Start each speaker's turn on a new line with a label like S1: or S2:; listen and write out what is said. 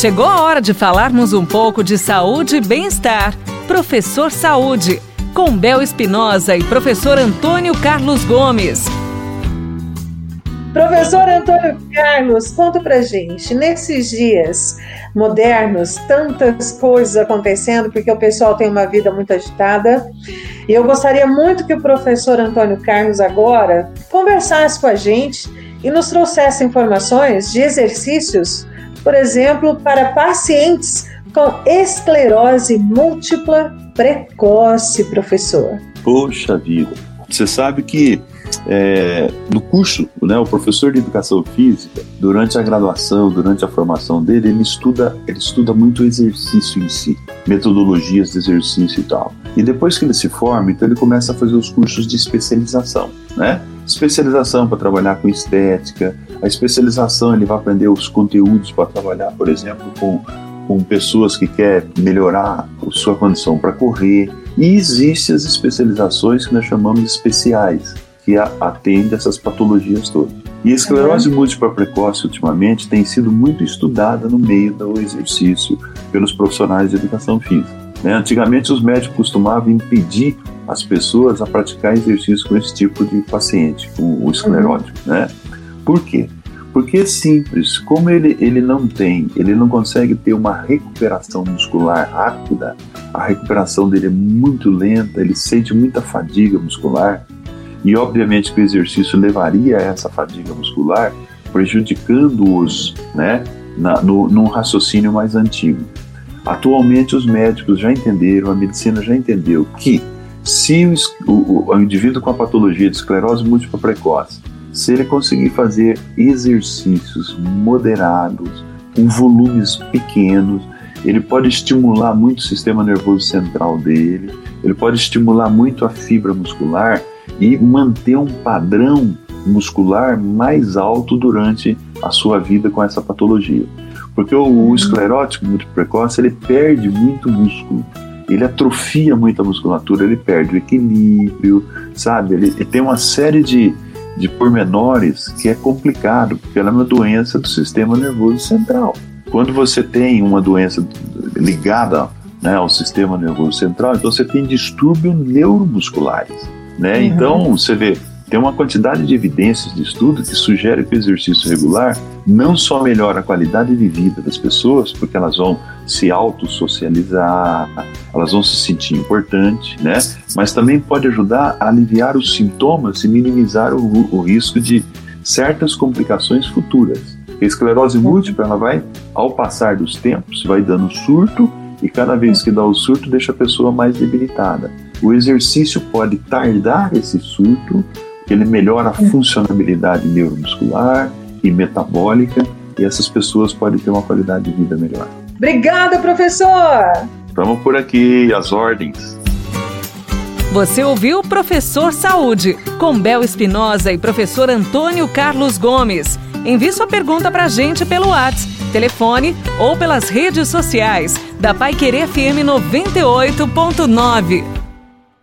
S1: Chegou a hora de falarmos um pouco de saúde e bem-estar. Professor Saúde, com Bel Espinosa e professor Antônio Carlos Gomes.
S2: Professor Antônio Carlos, conta pra gente, nesses dias modernos, tantas coisas acontecendo, porque o pessoal tem uma vida muito agitada, e eu gostaria muito que o professor Antônio Carlos agora conversasse com a gente e nos trouxesse informações de exercícios, por exemplo, para pacientes com esclerose múltipla precoce, professor.
S3: Poxa vida, você sabe que é, no curso, né, o professor de educação física, durante a graduação, durante a formação dele, ele estuda, ele estuda muito exercício em si, metodologias de exercício e tal. E depois que ele se forma, então ele começa a fazer os cursos de especialização, né? Especialização para trabalhar com estética, a especialização ele vai aprender os conteúdos para trabalhar, por exemplo, com com pessoas que querem melhorar sua condição para correr. E existem as especializações que nós chamamos de especiais, que atende essas patologias todas. E a esclerose uhum. múltipla precoce, ultimamente, tem sido muito estudada no meio do exercício pelos profissionais de educação física. Né? Antigamente, os médicos costumavam impedir as pessoas a praticar exercício com esse tipo de paciente, com o esclerótico. Uhum. Né? Por quê? Porque é simples, como ele, ele não tem, ele não consegue ter uma recuperação muscular rápida, a recuperação dele é muito lenta, ele sente muita fadiga muscular, e obviamente que o exercício levaria a essa fadiga muscular, prejudicando-os né, no, num raciocínio mais antigo. Atualmente os médicos já entenderam, a medicina já entendeu que se o, o, o indivíduo com a patologia de esclerose múltipla precoce se ele conseguir fazer exercícios moderados, com volumes pequenos, ele pode estimular muito o sistema nervoso central dele, ele pode estimular muito a fibra muscular e manter um padrão muscular mais alto durante a sua vida com essa patologia. Porque o, uhum. esclerótico muito precoce, ele perde muito músculo, ele atrofia muito a musculatura, ele perde o equilíbrio, sabe? Ele, ele tem uma série de, de pormenores que é complicado, porque ela é uma doença do sistema nervoso central. Quando você tem uma doença ligada né, ao sistema nervoso central, então você tem distúrbios neuromusculares. Né? Uhum. Então, você vê, tem uma quantidade de evidências de estudo que sugere que o exercício regular não só melhora a qualidade de vida das pessoas, porque elas vão se autossocializar, elas vão se sentir importantes, né? Mas também pode ajudar a aliviar os sintomas e minimizar o, o risco de certas complicações futuras. A esclerose múltipla, ela vai, ao passar dos tempos, vai dando surto e cada vez que dá o surto deixa a pessoa mais debilitada. O exercício pode tardar esse surto ele melhora a funcionalidade neuromuscular e metabólica e essas pessoas podem ter uma qualidade de vida melhor.
S2: Obrigada, professor!
S3: Estamos por aqui, as ordens.
S1: Você ouviu Professor Saúde, com Bel Espinosa e professor Antônio Carlos Gomes. Envie sua pergunta para a gente pelo WhatsApp, telefone ou pelas redes sociais da Pai Querer FM 98.9.